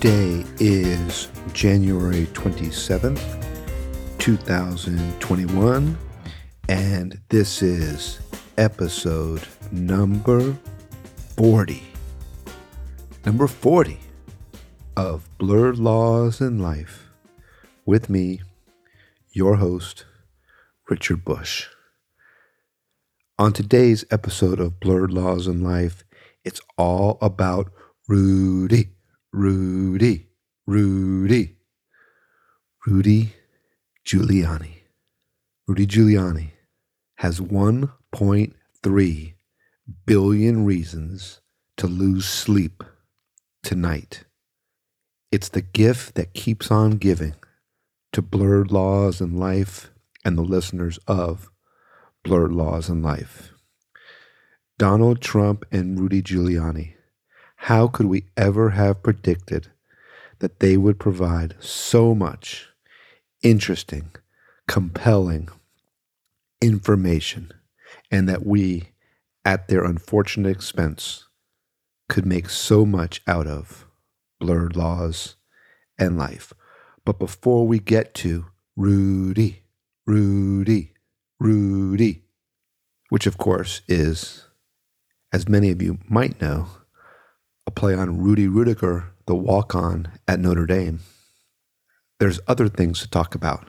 Today is January 27th, 2021, and this is episode number 40. Number 40 of Blurred Laws in Life with me, your host, Richard Bush. On today's episode of Blurred Laws in Life, it's all about Rudy, Rudy, Rudy, Rudy Giuliani. Rudy Giuliani has 1.3 billion reasons to lose sleep tonight. It's the gift that keeps on giving to Blurred Laws in Life and the listeners of Blurred Laws in Life. Donald Trump and Rudy Giuliani. How could we ever have predicted that they would provide so much interesting, compelling information and that we, at their unfortunate expense, could make so much out of blurred laws and life? But before we get to Rudy, Rudy, Rudy, which of course is, as many of you might know, a play on Rudy Ruettiger, the walk on at Notre Dame. There's other things to talk about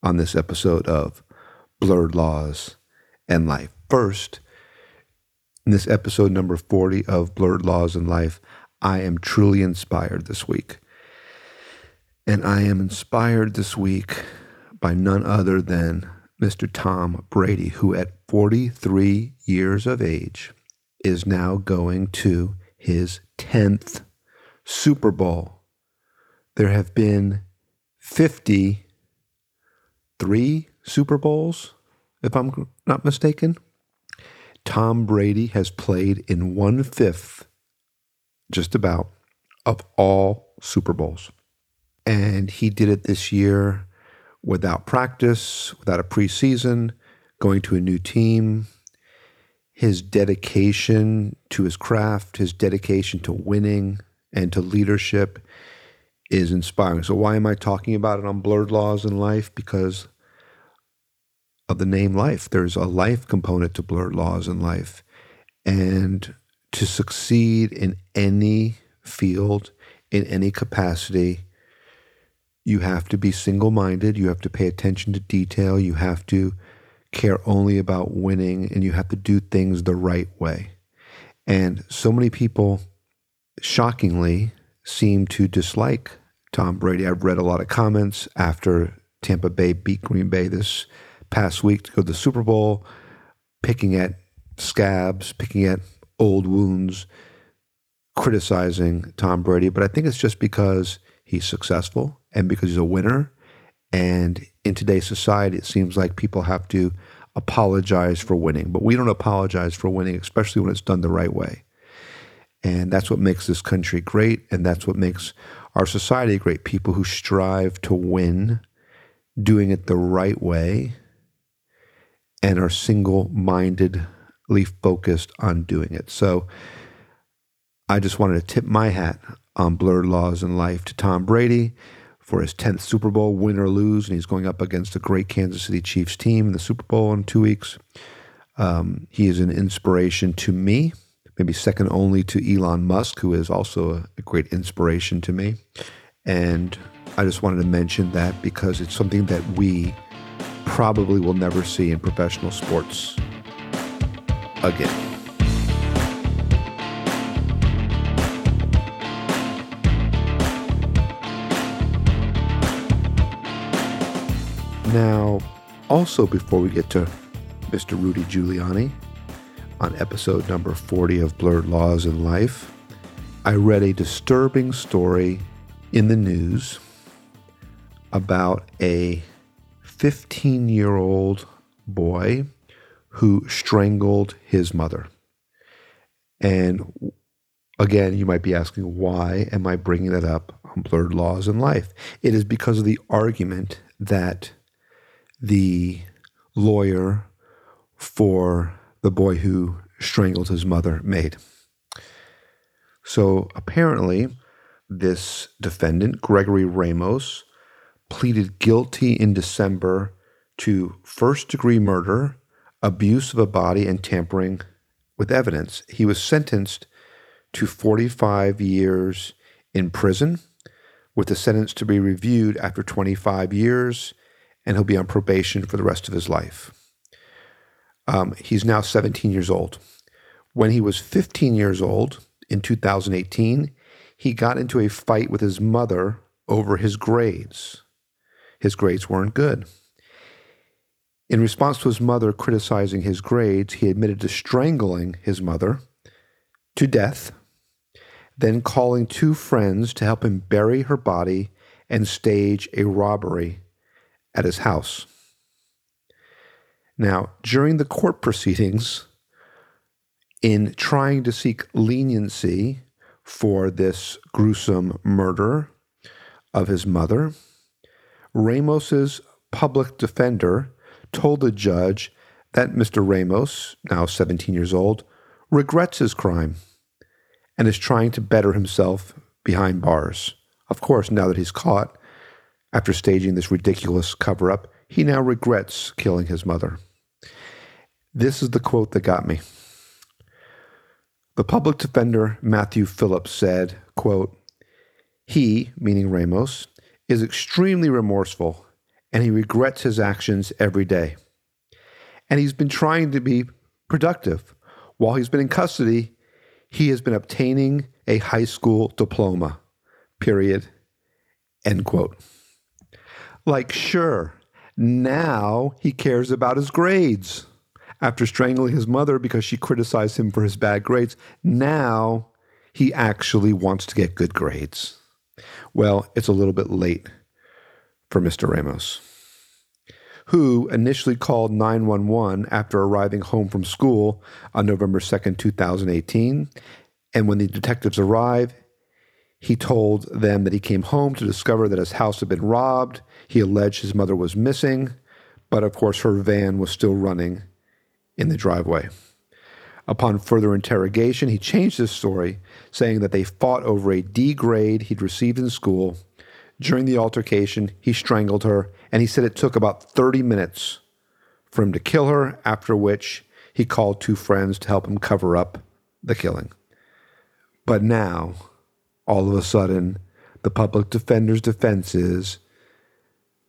on this episode of Blurred Laws and Life. First, in this episode number 40 of Blurred Laws and Life, I am truly inspired this week. And I am inspired this week by none other than Mr. Tom Brady, who at 43 years of age is now going to his 10th Super Bowl. There have been 53 Super Bowls, if I'm not mistaken. Tom Brady has played in one fifth, just about, of all Super Bowls. And he did it this year without practice, without a preseason, going to a new team. His dedication to his craft, his dedication to winning and to leadership is inspiring. So, why am I talking about it on Blurred Laws in Life? Because of the name life. There's a life component to Blurred Laws in Life. And to succeed in any field, in any capacity, you have to be single minded. You have to pay attention to detail. You have to care only about winning and you have to do things the right way. And so many people, shockingly, seem to dislike Tom Brady. I've read a lot of comments after Tampa Bay beat Green Bay this past week to go to the Super Bowl, picking at scabs, picking at old wounds, criticizing Tom Brady. But I think it's just because he's successful and because he's a winner. And in today's society, it seems like people have to apologize for winning. But we don't apologize for winning, especially when it's done the right way. And that's what makes this country great. And that's what makes our society great. People who strive to win, doing it the right way, and are single mindedly focused on doing it. So I just wanted to tip my hat on Blurred Laws in Life to Tom Brady for his 10th Super Bowl, win or lose, and he's going up against a great Kansas City Chiefs team in the Super Bowl in two weeks. Um, he is an inspiration to me, maybe second only to Elon Musk, who is also a, a great inspiration to me. And I just wanted to mention that because it's something that we probably will never see in professional sports again. Now, also before we get to Mr. Rudy Giuliani on episode number 40 of Blurred Laws in Life, I read a disturbing story in the news about a 15 year old boy who strangled his mother. And again, you might be asking, why am I bringing that up on Blurred Laws in Life? It is because of the argument that the lawyer for the boy who strangled his mother made. So apparently, this defendant, Gregory Ramos, pleaded guilty in December to first degree murder, abuse of a body, and tampering with evidence. He was sentenced to 45 years in prison, with the sentence to be reviewed after 25 years, and he'll be on probation for the rest of his life. Um, he's now 17 years old. When he was 15 years old in 2018, he got into a fight with his mother over his grades. His grades weren't good. In response to his mother criticizing his grades, he admitted to strangling his mother to death, then calling two friends to help him bury her body and stage a robbery at his house. Now, during the court proceedings, in trying to seek leniency for this gruesome murder of his mother, Ramos's public defender told the judge that Mr. Ramos, now 17 years old, regrets his crime and is trying to better himself behind bars. Of course, now that he's caught, after staging this ridiculous cover up, he now regrets killing his mother. This is the quote that got me. The public defender, Matthew Phillips, said, quote, He, meaning Ramos, is extremely remorseful and he regrets his actions every day. And he's been trying to be productive. While he's been in custody, he has been obtaining a high school diploma. Period. End quote. Like, sure, now he cares about his grades. After strangling his mother because she criticized him for his bad grades, now he actually wants to get good grades. Well, it's a little bit late for Mr. Ramos, who initially called 911 after arriving home from school on November 2nd, 2018. And when the detectives arrived, he told them that he came home to discover that his house had been robbed. He alleged his mother was missing, but of course her van was still running in the driveway. Upon further interrogation, he changed his story, saying that they fought over a D grade he'd received in school during the altercation, he strangled her, and he said it took about 30 minutes for him to kill her, after which he called two friends to help him cover up the killing. But now, all of a sudden, the public defender's defense is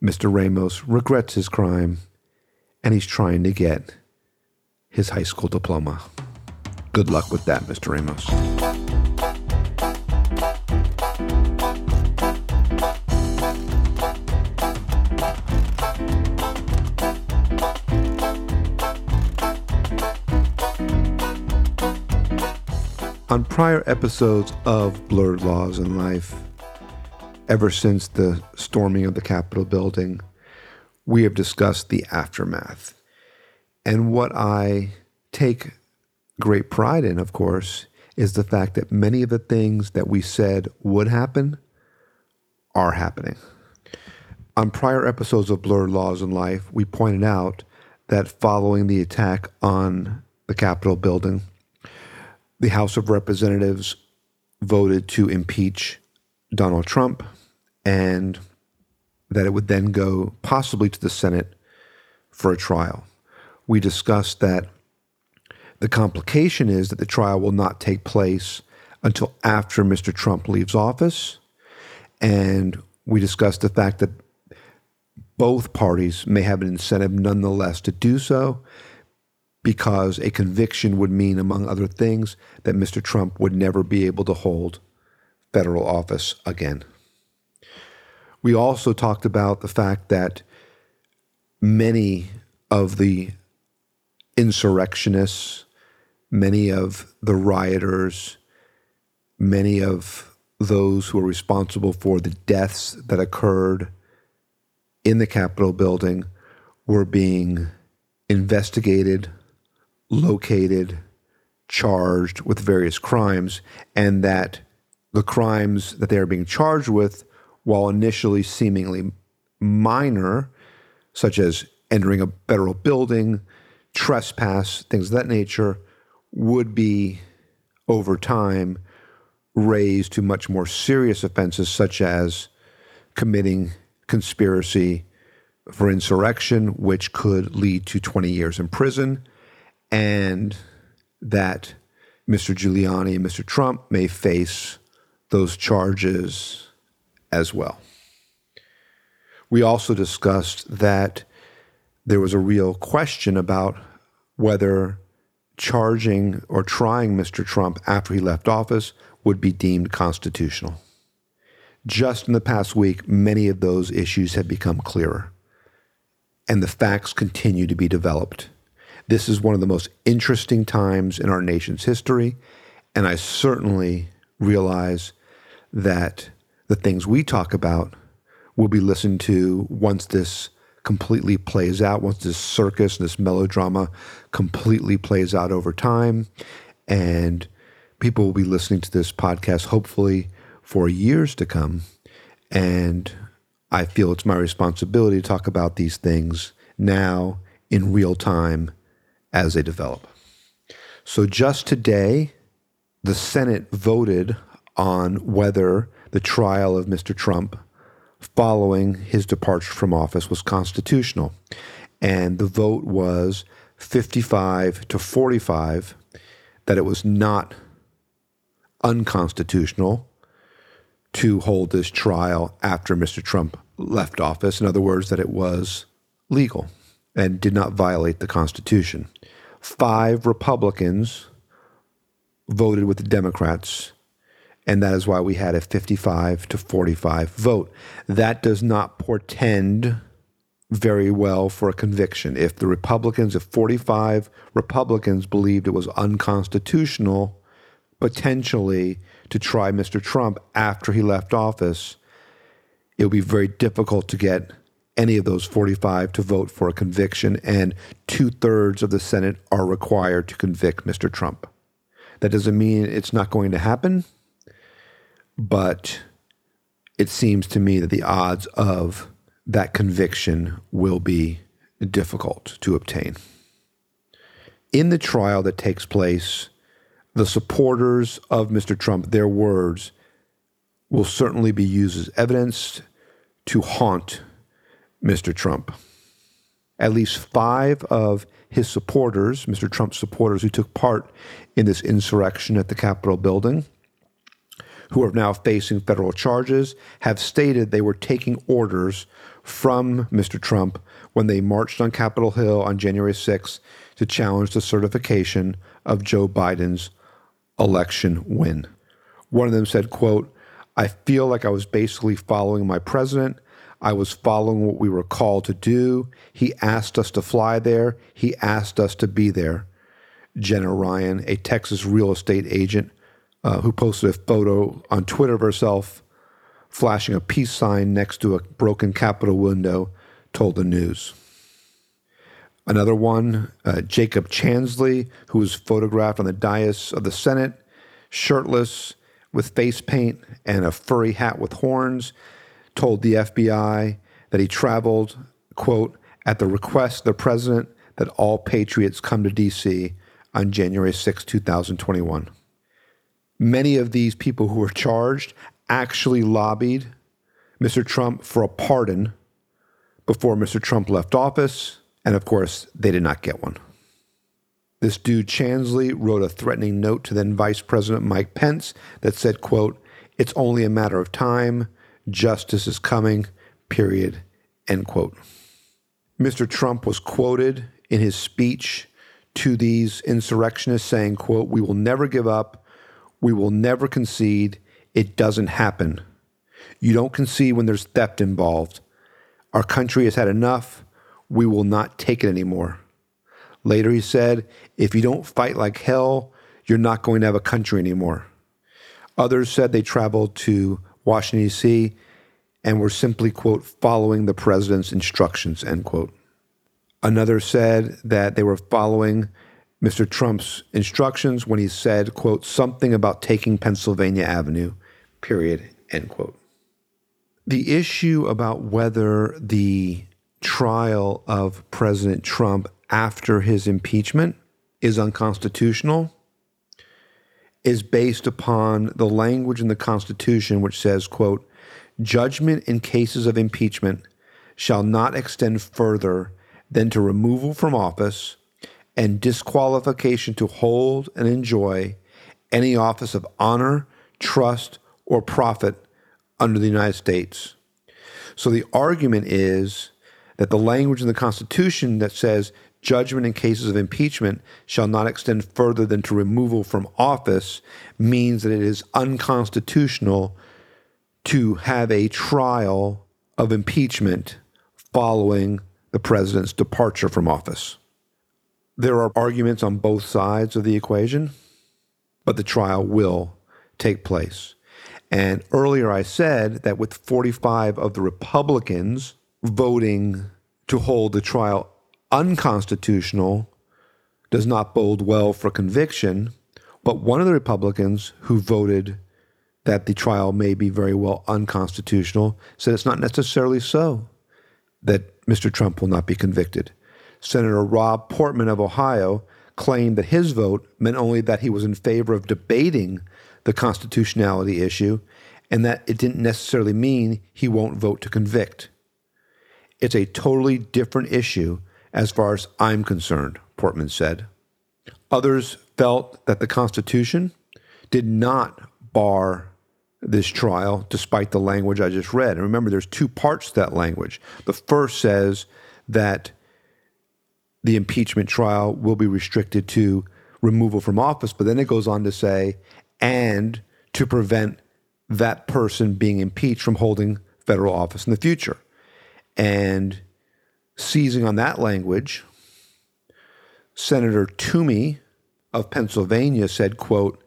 Mr. Ramos regrets his crime and he's trying to get his high school diploma. Good luck with that, Mr. Ramos. On prior episodes of Blurred Laws in Life, ever since the storming of the Capitol building, we have discussed the aftermath. And what I take great pride in, of course, is the fact that many of the things that we said would happen are happening. On prior episodes of Blurred Laws in Life, we pointed out that following the attack on the Capitol building, the House of Representatives voted to impeach Donald Trump and that it would then go possibly to the Senate for a trial. We discussed that the complication is that the trial will not take place until after Mr. Trump leaves office. And we discussed the fact that both parties may have an incentive nonetheless to do so because a conviction would mean, among other things, that Mr. Trump would never be able to hold federal office again. We also talked about the fact that many of the insurrectionists, many of the rioters, many of those who are responsible for the deaths that occurred in the Capitol building were being investigated located, charged with various crimes, and that the crimes that they are being charged with, while initially seemingly minor, such as entering a federal building, trespass, things of that nature, would be over time raised to much more serious offenses, such as committing conspiracy for insurrection, which could lead to 20 years in prison, and that Mr. Giuliani and Mr. Trump may face those charges as well. We also discussed that there was a real question about whether charging or trying Mr. Trump after he left office would be deemed constitutional. Just in the past week, many of those issues have become clearer, and the facts continue to be developed. This is one of the most interesting times in our nation's history, and I certainly realize that the things we talk about will be listened to once this completely plays out, once this circus and this melodrama completely plays out over time. And people will be listening to this podcast hopefully for years to come. And I feel it's my responsibility to talk about these things now in real time as they develop. So just today, the Senate voted on whether the trial of Mr. Trump following his departure from office was constitutional. And the vote was 55 to 45 that it was not unconstitutional to hold this trial after Mr. Trump left office. In other words, that it was legal and did not violate the Constitution. Five Republicans voted with the Democrats and that is why we had a 55 to 45 vote. That does not portend very well for a conviction. If the Republicans, if 45 Republicans believed it was unconstitutional, potentially to try Mr. Trump after he left office, it would be very difficult to get any of those 45 to vote for a conviction, and two thirds of the Senate are required to convict Mr. Trump. That doesn't mean it's not going to happen but it seems to me that the odds of that conviction will be difficult to obtain. In the trial that takes place, the supporters of Mr. Trump, their words, will certainly be used as evidence to haunt Mr. Trump. At least five of his supporters, Mr. Trump's supporters who took part in this insurrection at the Capitol building, who are now facing federal charges, have stated they were taking orders from Mr. Trump when they marched on Capitol Hill on January 6th to challenge the certification of Joe Biden's election win. One of them said, quote, I feel like I was basically following my president. I was following what we were called to do. He asked us to fly there. He asked us to be there. Jenna Ryan, a Texas real estate agent uh, who posted a photo on Twitter of herself flashing a peace sign next to a broken Capitol window, told the news. Another one, uh, Jacob Chansley, who was photographed on the dais of the Senate, shirtless, with face paint and a furry hat with horns, told the FBI that he traveled, quote, at the request of the president that all patriots come to D.C. on January 6, 2021 many of these people who were charged actually lobbied Mr. Trump for a pardon before Mr. Trump left office. And of course, they did not get one. This dude Chansley wrote a threatening note to then Vice President Mike Pence that said, quote, it's only a matter of time. Justice is coming, period, end quote. Mr. Trump was quoted in his speech to these insurrectionists saying, quote, we will never give up. We will never concede. It doesn't happen. You don't concede when there's theft involved. Our country has had enough. We will not take it anymore. Later, he said, If you don't fight like hell, you're not going to have a country anymore. Others said they traveled to Washington, D.C., and were simply, quote, following the president's instructions, end quote. Another said that they were following Mr. Trump's instructions when he said, quote, something about taking Pennsylvania Avenue, period, end quote. The issue about whether the trial of President Trump after his impeachment is unconstitutional is based upon the language in the Constitution which says, quote, judgment in cases of impeachment shall not extend further than to removal from office and disqualification to hold and enjoy any office of honor, trust, or profit under the United States. So the argument is that the language in the Constitution that says judgment in cases of impeachment shall not extend further than to removal from office means that it is unconstitutional to have a trial of impeachment following the president's departure from office. There are arguments on both sides of the equation, but the trial will take place. And earlier I said that with 45 of the Republicans voting to hold the trial unconstitutional does not bode well for conviction. But one of the Republicans who voted that the trial may be very well unconstitutional said it's not necessarily so that Mr. Trump will not be convicted. Senator Rob Portman of Ohio claimed that his vote meant only that he was in favor of debating the constitutionality issue and that it didn't necessarily mean he won't vote to convict. It's a totally different issue as far as I'm concerned, Portman said. Others felt that the Constitution did not bar this trial, despite the language I just read. And remember, there's two parts to that language. The first says that the impeachment trial will be restricted to removal from office, but then it goes on to say, and to prevent that person being impeached from holding federal office in the future. And seizing on that language, Senator Toomey of Pennsylvania said, quote,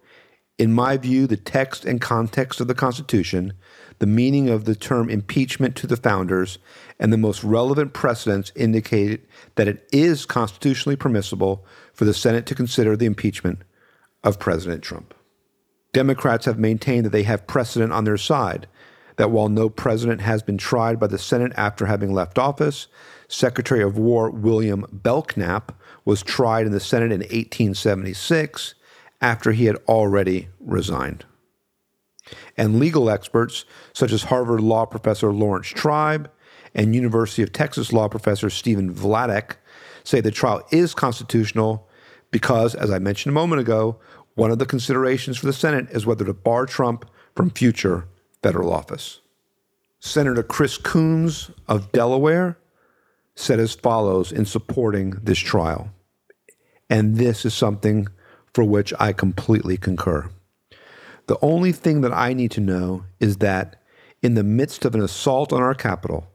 in my view, the text and context of the Constitution, the meaning of the term impeachment to the founders, and the most relevant precedents indicate that it is constitutionally permissible for the Senate to consider the impeachment of President Trump. Democrats have maintained that they have precedent on their side, that while no president has been tried by the Senate after having left office, Secretary of War William Belknap was tried in the Senate in 1876 after he had already resigned. And legal experts such as Harvard law professor Laurence Tribe and University of Texas law professor Stephen Vladeck say the trial is constitutional because, as I mentioned a moment ago, one of the considerations for the Senate is whether to bar Trump from future federal office. Senator Chris Coons of Delaware said as follows in supporting this trial. And this is something for which I completely concur. The only thing that I need to know is that in the midst of an assault on our Capitol,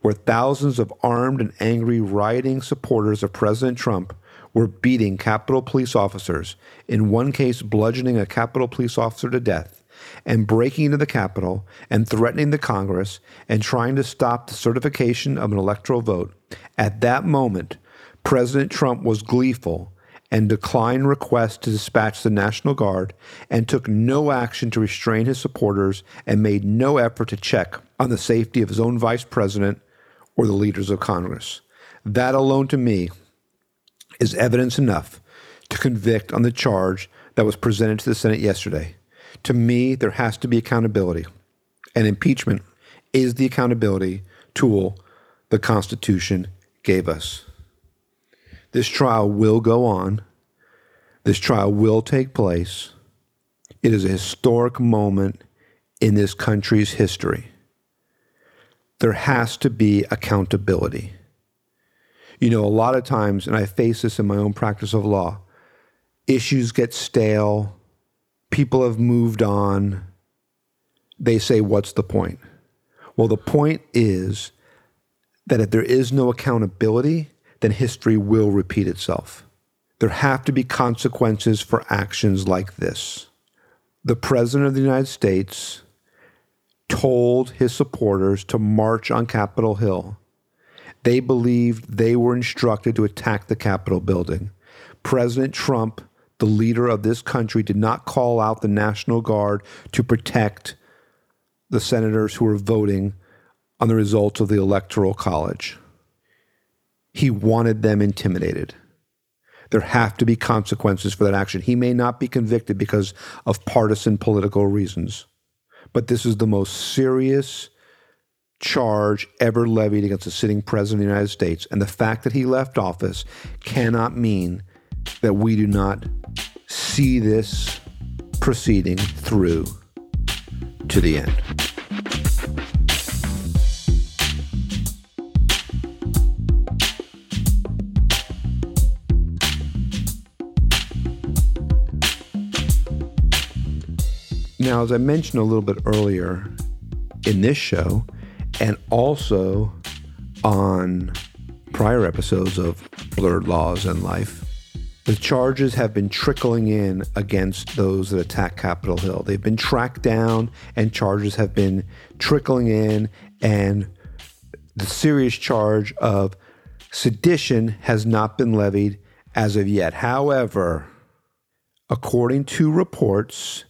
where thousands of armed and angry rioting supporters of President Trump were beating Capitol police officers, in one case, bludgeoning a Capitol police officer to death, and breaking into the Capitol and threatening the Congress and trying to stop the certification of an electoral vote, at that moment, President Trump was gleeful and declined requests to dispatch the National Guard and took no action to restrain his supporters and made no effort to check on the safety of his own vice president or the leaders of Congress. That alone to me is evidence enough to convict on the charge that was presented to the Senate yesterday. To me, there has to be accountability, and impeachment is the accountability tool the Constitution gave us. This trial will go on. This trial will take place. It is a historic moment in this country's history. There has to be accountability. You know, a lot of times, and I face this in my own practice of law, issues get stale, people have moved on. They say, What's the point? Well, the point is that if there is no accountability, then history will repeat itself. There have to be consequences for actions like this. The President of the United States told his supporters to march on Capitol Hill. They believed they were instructed to attack the Capitol building. President Trump, the leader of this country, did not call out the National Guard to protect the senators who were voting on the results of the Electoral College. He wanted them intimidated. There have to be consequences for that action. He may not be convicted because of partisan political reasons, but this is the most serious charge ever levied against a sitting president of the United States. And the fact that he left office cannot mean that we do not see this proceeding through to the end. Now, as I mentioned a little bit earlier in this show, and also on prior episodes of Blurred Laws and Life, the charges have been trickling in against those that attack Capitol Hill. They've been tracked down, and charges have been trickling in, and the serious charge of sedition has not been levied as of yet. However, according to reports,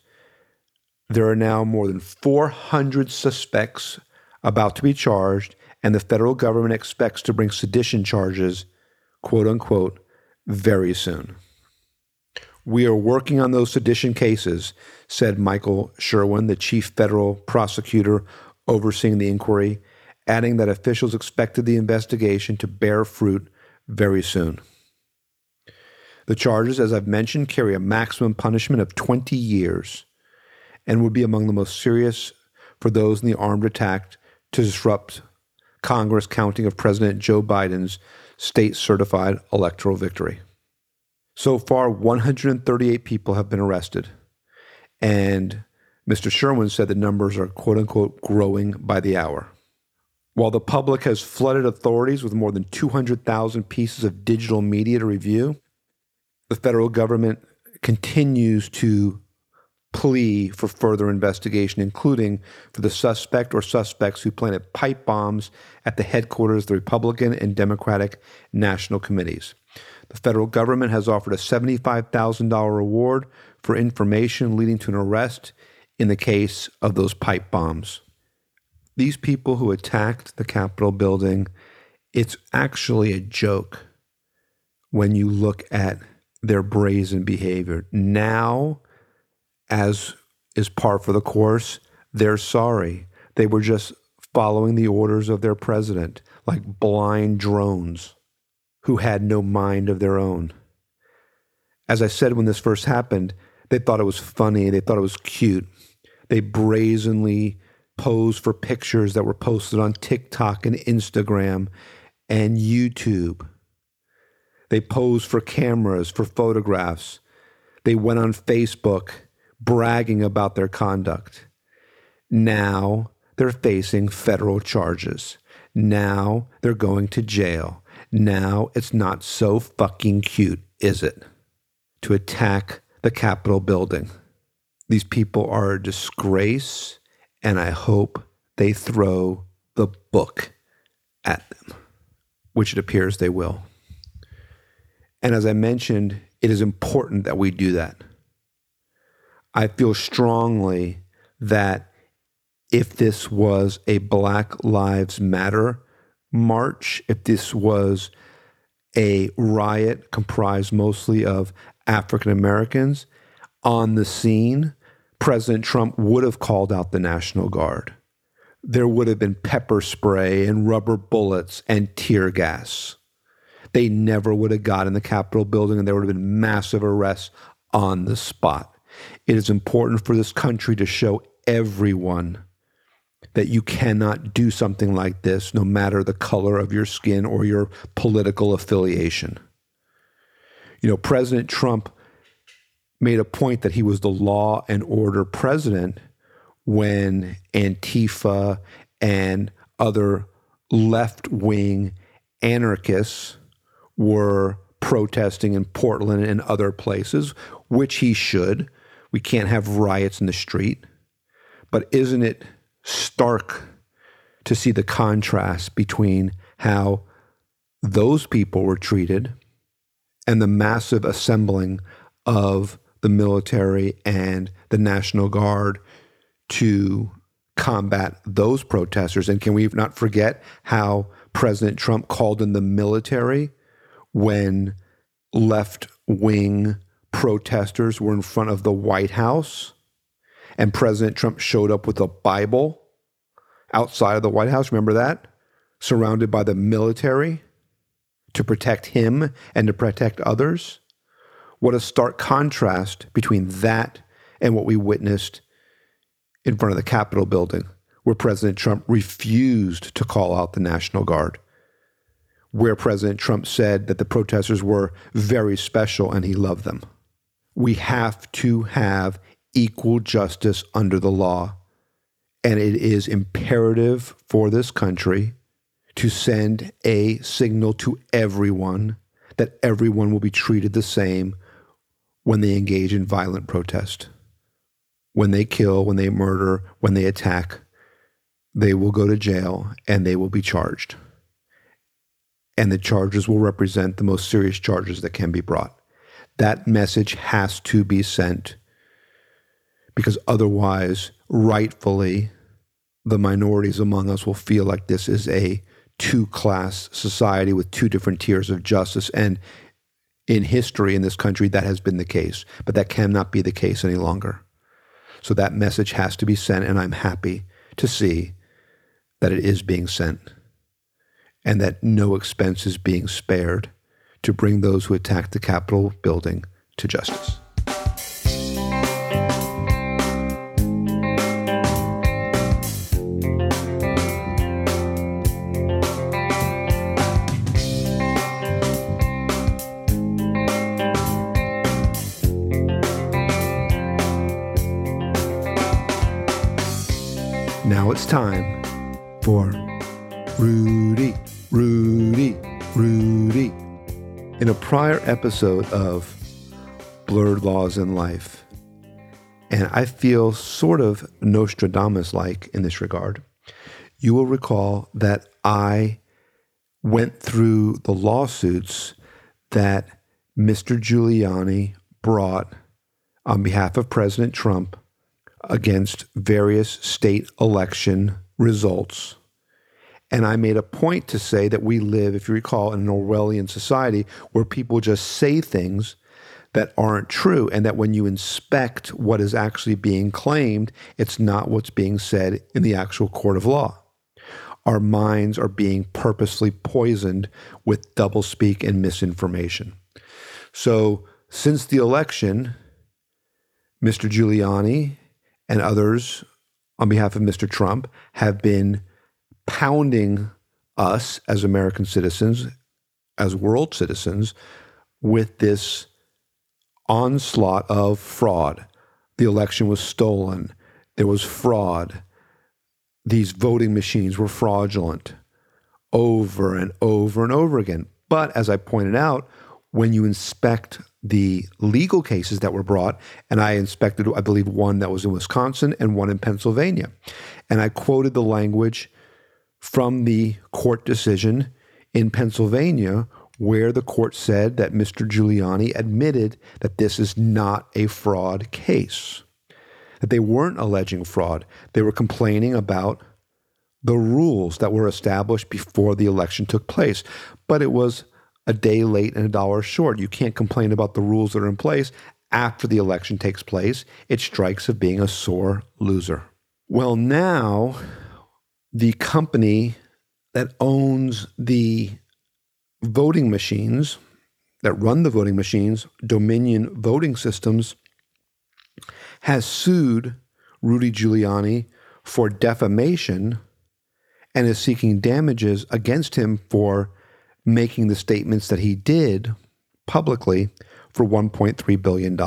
there are now more than 400 suspects about to be charged, and the federal government expects to bring sedition charges, quote unquote, very soon. We are working on those sedition cases, said Michael Sherwin, the chief federal prosecutor overseeing the inquiry, adding that officials expected the investigation to bear fruit very soon. The charges, as I've mentioned, carry a maximum punishment of 20 years and would be among the most serious for those in the armed attack to disrupt Congress counting of President Joe Biden's state certified electoral victory. So far, 138 people have been arrested. And Mr. Sherwin said the numbers are quote unquote growing by the hour. While the public has flooded authorities with more than 200,000 pieces of digital media to review, the federal government continues to plea for further investigation, including for the suspect or suspects who planted pipe bombs at the headquarters of the Republican and Democratic national committees. The federal government has offered a $75,000 reward for information leading to an arrest in the case of those pipe bombs. These people who attacked the Capitol building, it's actually a joke when you look at their brazen behavior. Now, as is par for the course, they're sorry. They were just following the orders of their president, like blind drones who had no mind of their own. As I said when this first happened, they thought it was funny, they thought it was cute. They brazenly posed for pictures that were posted on TikTok and Instagram and YouTube. They posed for cameras, for photographs. They went on Facebook bragging about their conduct. Now they're facing federal charges. Now they're going to jail. Now it's not so fucking cute, is it? To attack the Capitol building. These people are a disgrace, and I hope they throw the book at them, which it appears they will. And as I mentioned, it is important that we do that. I feel strongly that if this was a Black Lives Matter march, if this was a riot comprised mostly of African Americans on the scene, President Trump would have called out the National Guard. There would have been pepper spray and rubber bullets and tear gas. They never would have got in the Capitol building and there would have been massive arrests on the spot. It is important for this country to show everyone that you cannot do something like this, no matter the color of your skin or your political affiliation. You know, President Trump made a point that he was the law and order president when Antifa and other left wing anarchists were protesting in Portland and other places, which he should. We can't have riots in the street. But isn't it stark to see the contrast between how those people were treated and the massive assembling of the military and the National Guard to combat those protesters? And can we not forget how President Trump called in the military when left wing protesters were in front of the White House and President Trump showed up with a Bible outside of the White House. Remember that? Surrounded by the military to protect him and to protect others. What a stark contrast between that and what we witnessed in front of the Capitol building, where President Trump refused to call out the National Guard, where President Trump said that the protesters were very special and he loved them. We have to have equal justice under the law. And it is imperative for this country to send a signal to everyone that everyone will be treated the same when they engage in violent protest. When they kill, when they murder, when they attack, they will go to jail and they will be charged. And the charges will represent the most serious charges that can be brought. That message has to be sent because otherwise, rightfully, the minorities among us will feel like this is a two class society with two different tiers of justice. And in history in this country, that has been the case, but that cannot be the case any longer. So that message has to be sent, and I'm happy to see that it is being sent and that no expense is being spared to bring those who attacked the Capitol building to justice. Now it's time for Rudy, Rudy, Rudy. In a prior episode of Blurred Laws in Life, and I feel sort of Nostradamus like in this regard, you will recall that I went through the lawsuits that Mr. Giuliani brought on behalf of President Trump against various state election results. And I made a point to say that we live, if you recall, in an Orwellian society where people just say things that aren't true, and that when you inspect what is actually being claimed, it's not what's being said in the actual court of law. Our minds are being purposely poisoned with doublespeak and misinformation. So, since the election, Mr. Giuliani and others on behalf of Mr. Trump have been pounding us as American citizens, as world citizens, with this onslaught of fraud. The election was stolen, there was fraud, these voting machines were fraudulent over and over and over again. But as I pointed out, when you inspect the legal cases that were brought, and I inspected, I believe, one that was in Wisconsin and one in Pennsylvania. And I quoted the language from the court decision in Pennsylvania where the court said that Mr. Giuliani admitted that this is not a fraud case, that they weren't alleging fraud. They were complaining about the rules that were established before the election took place. But it was a day late and a dollar short. You can't complain about the rules that are in place after the election takes place. It strikes of being a sore loser. Well, now the company that owns the voting machines, that run the voting machines, Dominion Voting Systems, has sued Rudy Giuliani for defamation and is seeking damages against him for making the statements that he did publicly for $1.3 billion.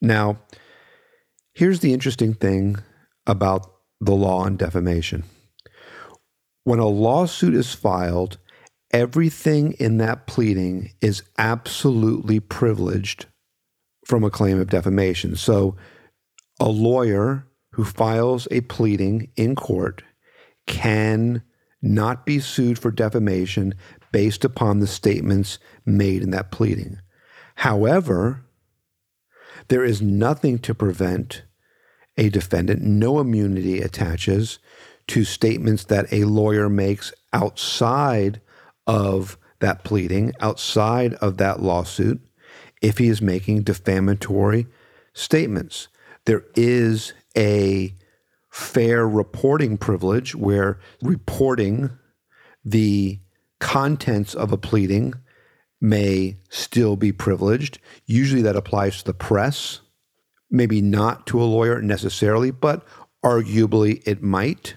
Now, here's the interesting thing about the law on defamation. When a lawsuit is filed, everything in that pleading is absolutely privileged from a claim of defamation. So, a lawyer who files a pleading in court can not be sued for defamation based upon the statements made in that pleading. However, there is nothing to prevent a defendant, no immunity attaches to statements that a lawyer makes outside of that pleading, outside of that lawsuit, if he is making defamatory statements. There is a fair reporting privilege where reporting the contents of a pleading may still be privileged. Usually that applies to the press, maybe not to a lawyer necessarily, but arguably it might.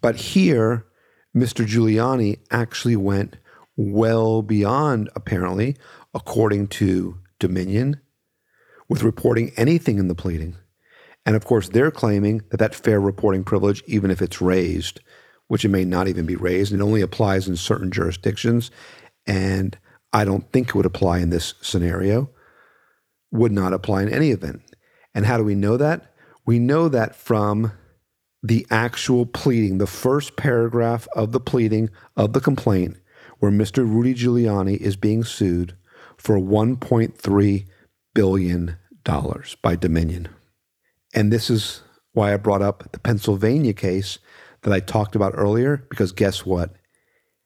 But here, Mr. Giuliani actually went well beyond, apparently, according to Dominion, with reporting anything in the pleading. And of course, they're claiming that that fair reporting privilege, even if it's raised, which it may not even be raised, it only applies in certain jurisdictions. And I don't think it would apply in this scenario, would not apply in any event. And how do we know that? We know that from the actual pleading, the first paragraph of the pleading of the complaint, where Mr. Rudy Giuliani is being sued for $1.3 billion by Dominion. And this is why I brought up the Pennsylvania case that I talked about earlier, because guess what?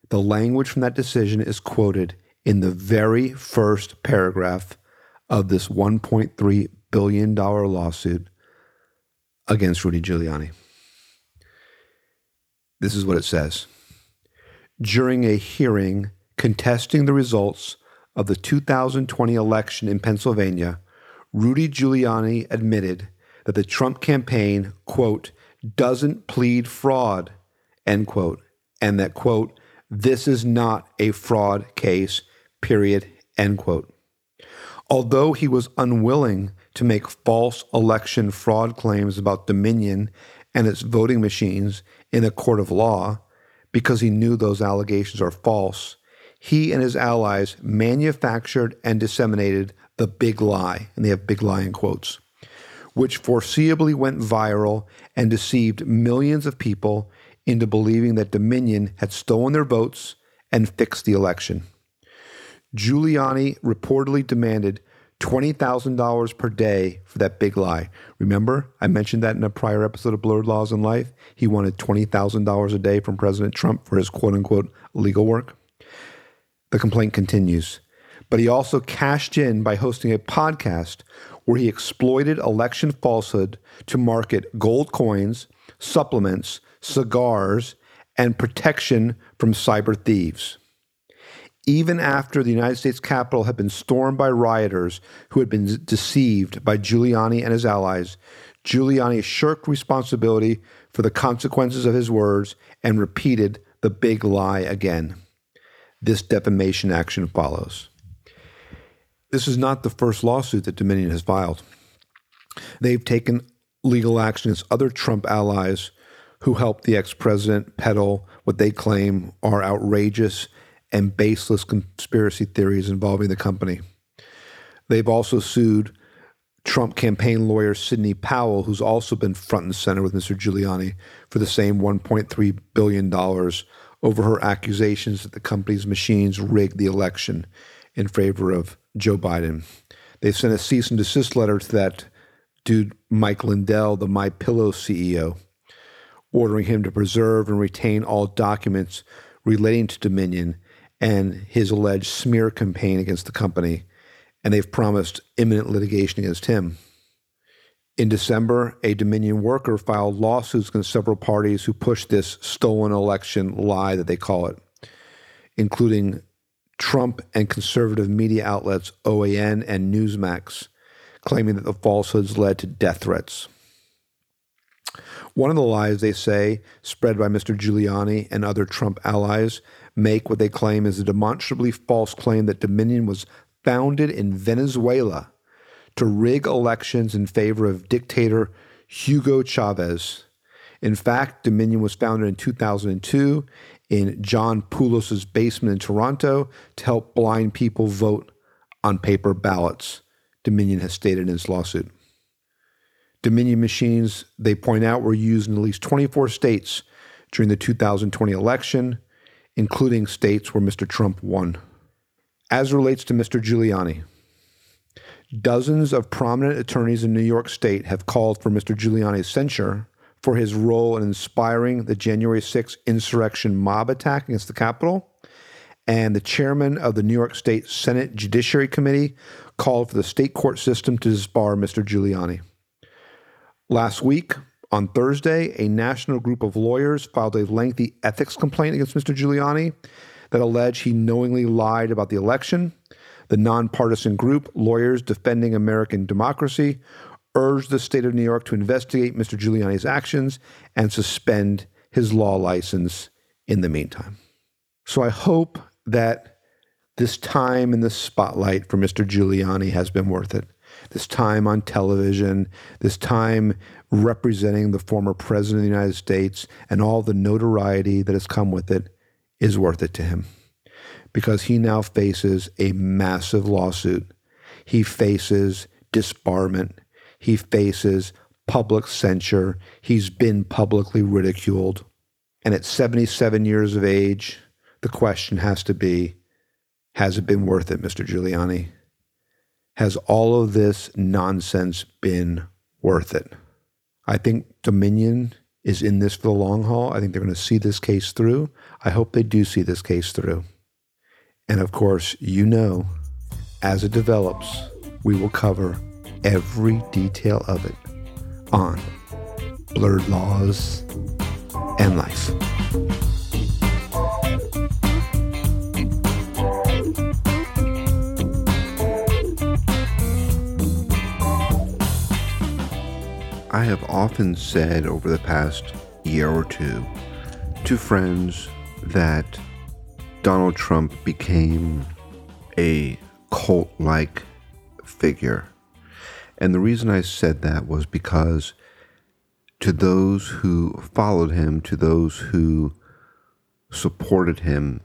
The language from that decision is quoted in the very first paragraph of this $1.3 billion lawsuit against Rudy Giuliani. This is what it says. During a hearing contesting the results of the 2020 election in Pennsylvania, Rudy Giuliani admitted that the Trump campaign, quote, doesn't plead fraud, end quote, and that, quote, this is not a fraud case, period, end quote. Although he was unwilling to make false election fraud claims about Dominion and its voting machines in a court of law because he knew those allegations are false, he and his allies manufactured and disseminated the big lie, and they have big lie in quotes which foreseeably went viral and deceived millions of people into believing that Dominion had stolen their votes and fixed the election. Giuliani reportedly demanded $20,000 per day for that big lie. Remember, I mentioned that in a prior episode of Blurred Laws in Life? He wanted $20,000 a day from President Trump for his quote unquote legal work. The complaint continues. But he also cashed in by hosting a podcast where he exploited election falsehood to market gold coins, supplements, cigars, and protection from cyber thieves. Even after the United States Capitol had been stormed by rioters who had been deceived by Giuliani and his allies, Giuliani shirked responsibility for the consequences of his words and repeated the big lie again. This defamation action follows. This is not the first lawsuit that Dominion has filed. They've taken legal action against other Trump allies who helped the ex president peddle what they claim are outrageous and baseless conspiracy theories involving the company. They've also sued Trump campaign lawyer Sidney Powell, who's also been front and center with Mr. Giuliani for the same $1.3 billion over her accusations that the company's machines rigged the election in favor of Joe Biden. They've sent a cease and desist letter to that dude, Mike Lindell, the My Pillow CEO, ordering him to preserve and retain all documents relating to Dominion and his alleged smear campaign against the company. And they've promised imminent litigation against him. In December, a Dominion worker filed lawsuits against several parties who pushed this stolen election lie that they call it, including Trump and conservative media outlets OAN and Newsmax, claiming that the falsehoods led to death threats. One of the lies they say, spread by Mr. Giuliani and other Trump allies, make what they claim is a demonstrably false claim that Dominion was founded in Venezuela to rig elections in favor of dictator Hugo Chavez. In fact, Dominion was founded in 2002 in John Poulos's basement in Toronto to help blind people vote on paper ballots, Dominion has stated in its lawsuit. Dominion machines, they point out, were used in at least 24 states during the 2020 election, including states where Mr. Trump won. As relates to Mr. Giuliani, dozens of prominent attorneys in New York State have called for Mr. Giuliani's censure for his role in inspiring the January 6th insurrection mob attack against the Capitol and the chairman of the New York State Senate Judiciary Committee called for the state court system to disbar Mr. Giuliani. Last week, on Thursday, a national group of lawyers filed a lengthy ethics complaint against Mr. Giuliani that alleged he knowingly lied about the election. The nonpartisan group, Lawyers Defending American Democracy, urged the state of New York to investigate Mr. Giuliani's actions and suspend his law license in the meantime. So I hope that this time in the spotlight for Mr. Giuliani has been worth it. This time on television, this time representing the former president of the United States, and all the notoriety that has come with it is worth it to him because he now faces a massive lawsuit. He faces disbarment. He faces public censure. He's been publicly ridiculed. And at 77 years of age, the question has to be Has it been worth it, Mr. Giuliani? Has all of this nonsense been worth it? I think Dominion is in this for the long haul. I think they're going to see this case through. I hope they do see this case through. And of course, you know, as it develops, we will cover every detail of it on Blurred Laws and Life. I have often said over the past year or two to friends that Donald Trump became a cult like figure. And the reason I said that was because to those who followed him, to those who supported him,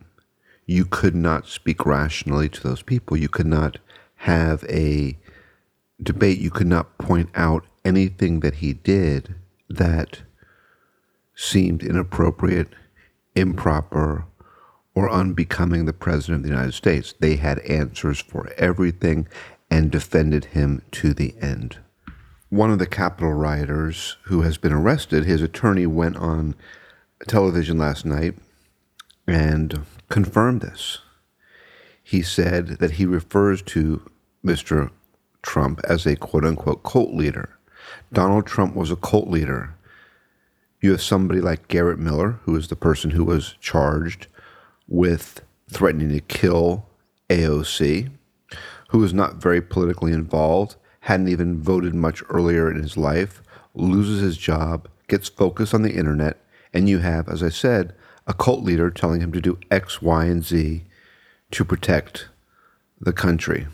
you could not speak rationally to those people. You could not have a debate. You could not point out anything that he did that seemed inappropriate, improper, or unbecoming the President of the United States. They had answers for everything and defended him to the end. One of the Capitol rioters who has been arrested, his attorney went on television last night and confirmed this. He said that he refers to Mr. Trump as a quote unquote cult leader. Donald Trump was a cult leader. You have somebody like Garrett Miller, who is the person who was charged with threatening to kill AOC, who was not very politically involved, hadn't even voted much earlier in his life, loses his job, gets focused on the internet, and you have, as I said, a cult leader telling him to do X, Y, and Z to protect the country.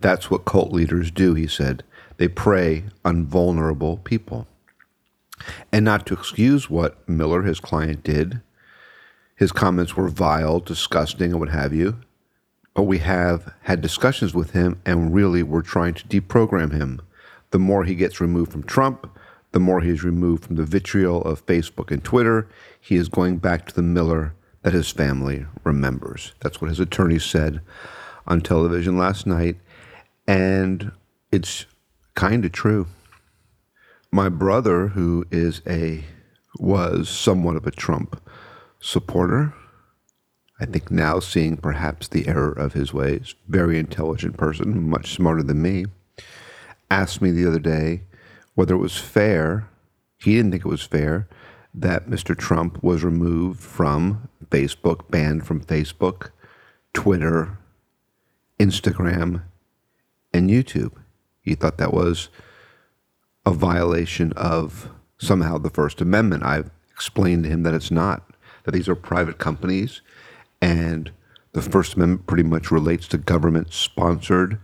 That's what cult leaders do, he said. They prey on vulnerable people. And not to excuse what Miller, his client, did. His comments were vile, disgusting, and what have you. But we have had discussions with him and really we're trying to deprogram him. The more he gets removed from Trump, the more he is removed from the vitriol of Facebook and Twitter. He is going back to the Miller that his family remembers. That's what his attorney said on television last night. And it's kind of true. My brother, who is a was somewhat of a Trump supporter, I think now seeing perhaps the error of his ways, very intelligent person, much smarter than me, asked me the other day whether it was fair. He didn't think it was fair that Mr. Trump was removed from Facebook, banned from Facebook, Twitter, Instagram, and YouTube. He thought that was a violation of somehow the First Amendment. I've explained to him that it's not, that these are private companies, and the First Amendment pretty much relates to government sponsored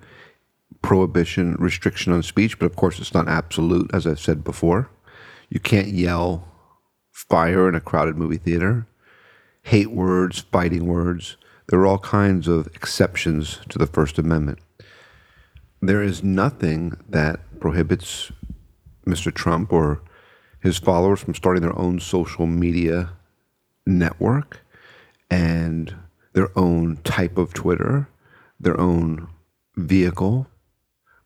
prohibition, restriction on speech, but of course it's not absolute, as I've said before. You can't yell fire in a crowded movie theater, hate words, fighting words. There are all kinds of exceptions to the First Amendment. There is nothing that prohibits Mr. Trump or his followers from starting their own social media network and their own type of Twitter, their own vehicle.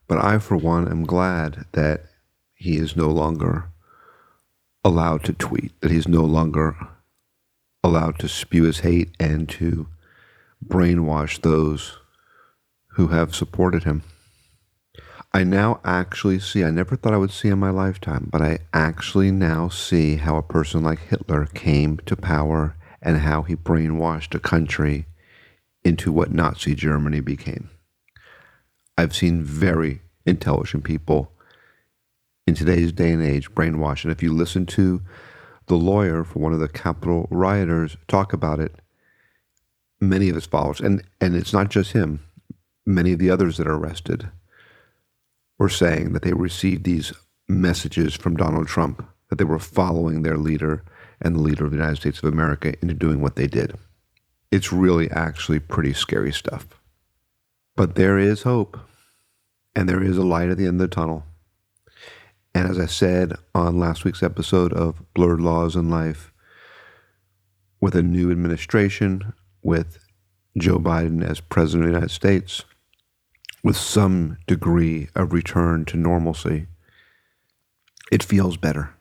But I, for one, am glad that he is no longer allowed to tweet, that he's no longer allowed to spew his hate and to brainwash those who have supported him. I now actually see, I never thought I would see in my lifetime, but I actually now see how a person like Hitler came to power and how he brainwashed a country into what Nazi Germany became. I've seen very intelligent people in today's day and age brainwashed. And if you listen to the lawyer for one of the Capitol rioters talk about it, many of his followers, and, and it's not just him, many of the others that are arrested were saying that they received these messages from Donald Trump, that they were following their leader and the leader of the United States of America into doing what they did. It's really actually pretty scary stuff. But there is hope, and there is a light at the end of the tunnel. And as I said on last week's episode of Blurred Laws in Life, with a new administration, with Joe Biden as president of the United States, with some degree of return to normalcy, it feels better.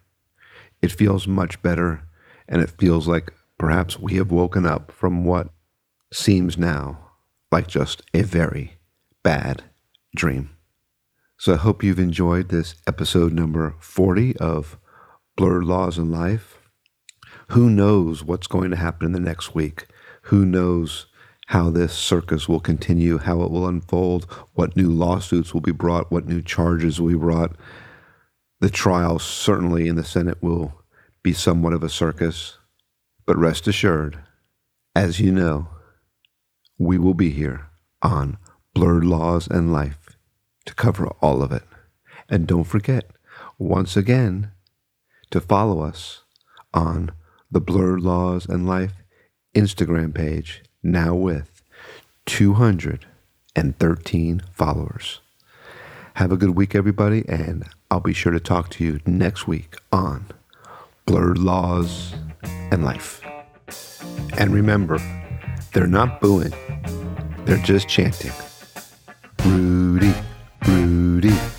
It feels much better, and it feels like perhaps we have woken up from what seems now like just a very bad dream. So I hope you've enjoyed this episode number 40 of Blurred Laws in Life. Who knows what's going to happen in the next week? Who knows how this circus will continue, how it will unfold, what new lawsuits will be brought, what new charges will be brought. The trial, certainly in the Senate, will be somewhat of a circus. But rest assured, as you know, we will be here on Blurred Laws and Life to cover all of it. And don't forget, once again, to follow us on the Blurred Laws and Life Instagram page, now with 213 followers. Have a good week, everybody, and I'll be sure to talk to you next week on Blurred Laws and Life. And remember, they're not booing, they're just chanting. Rudy, Rudy.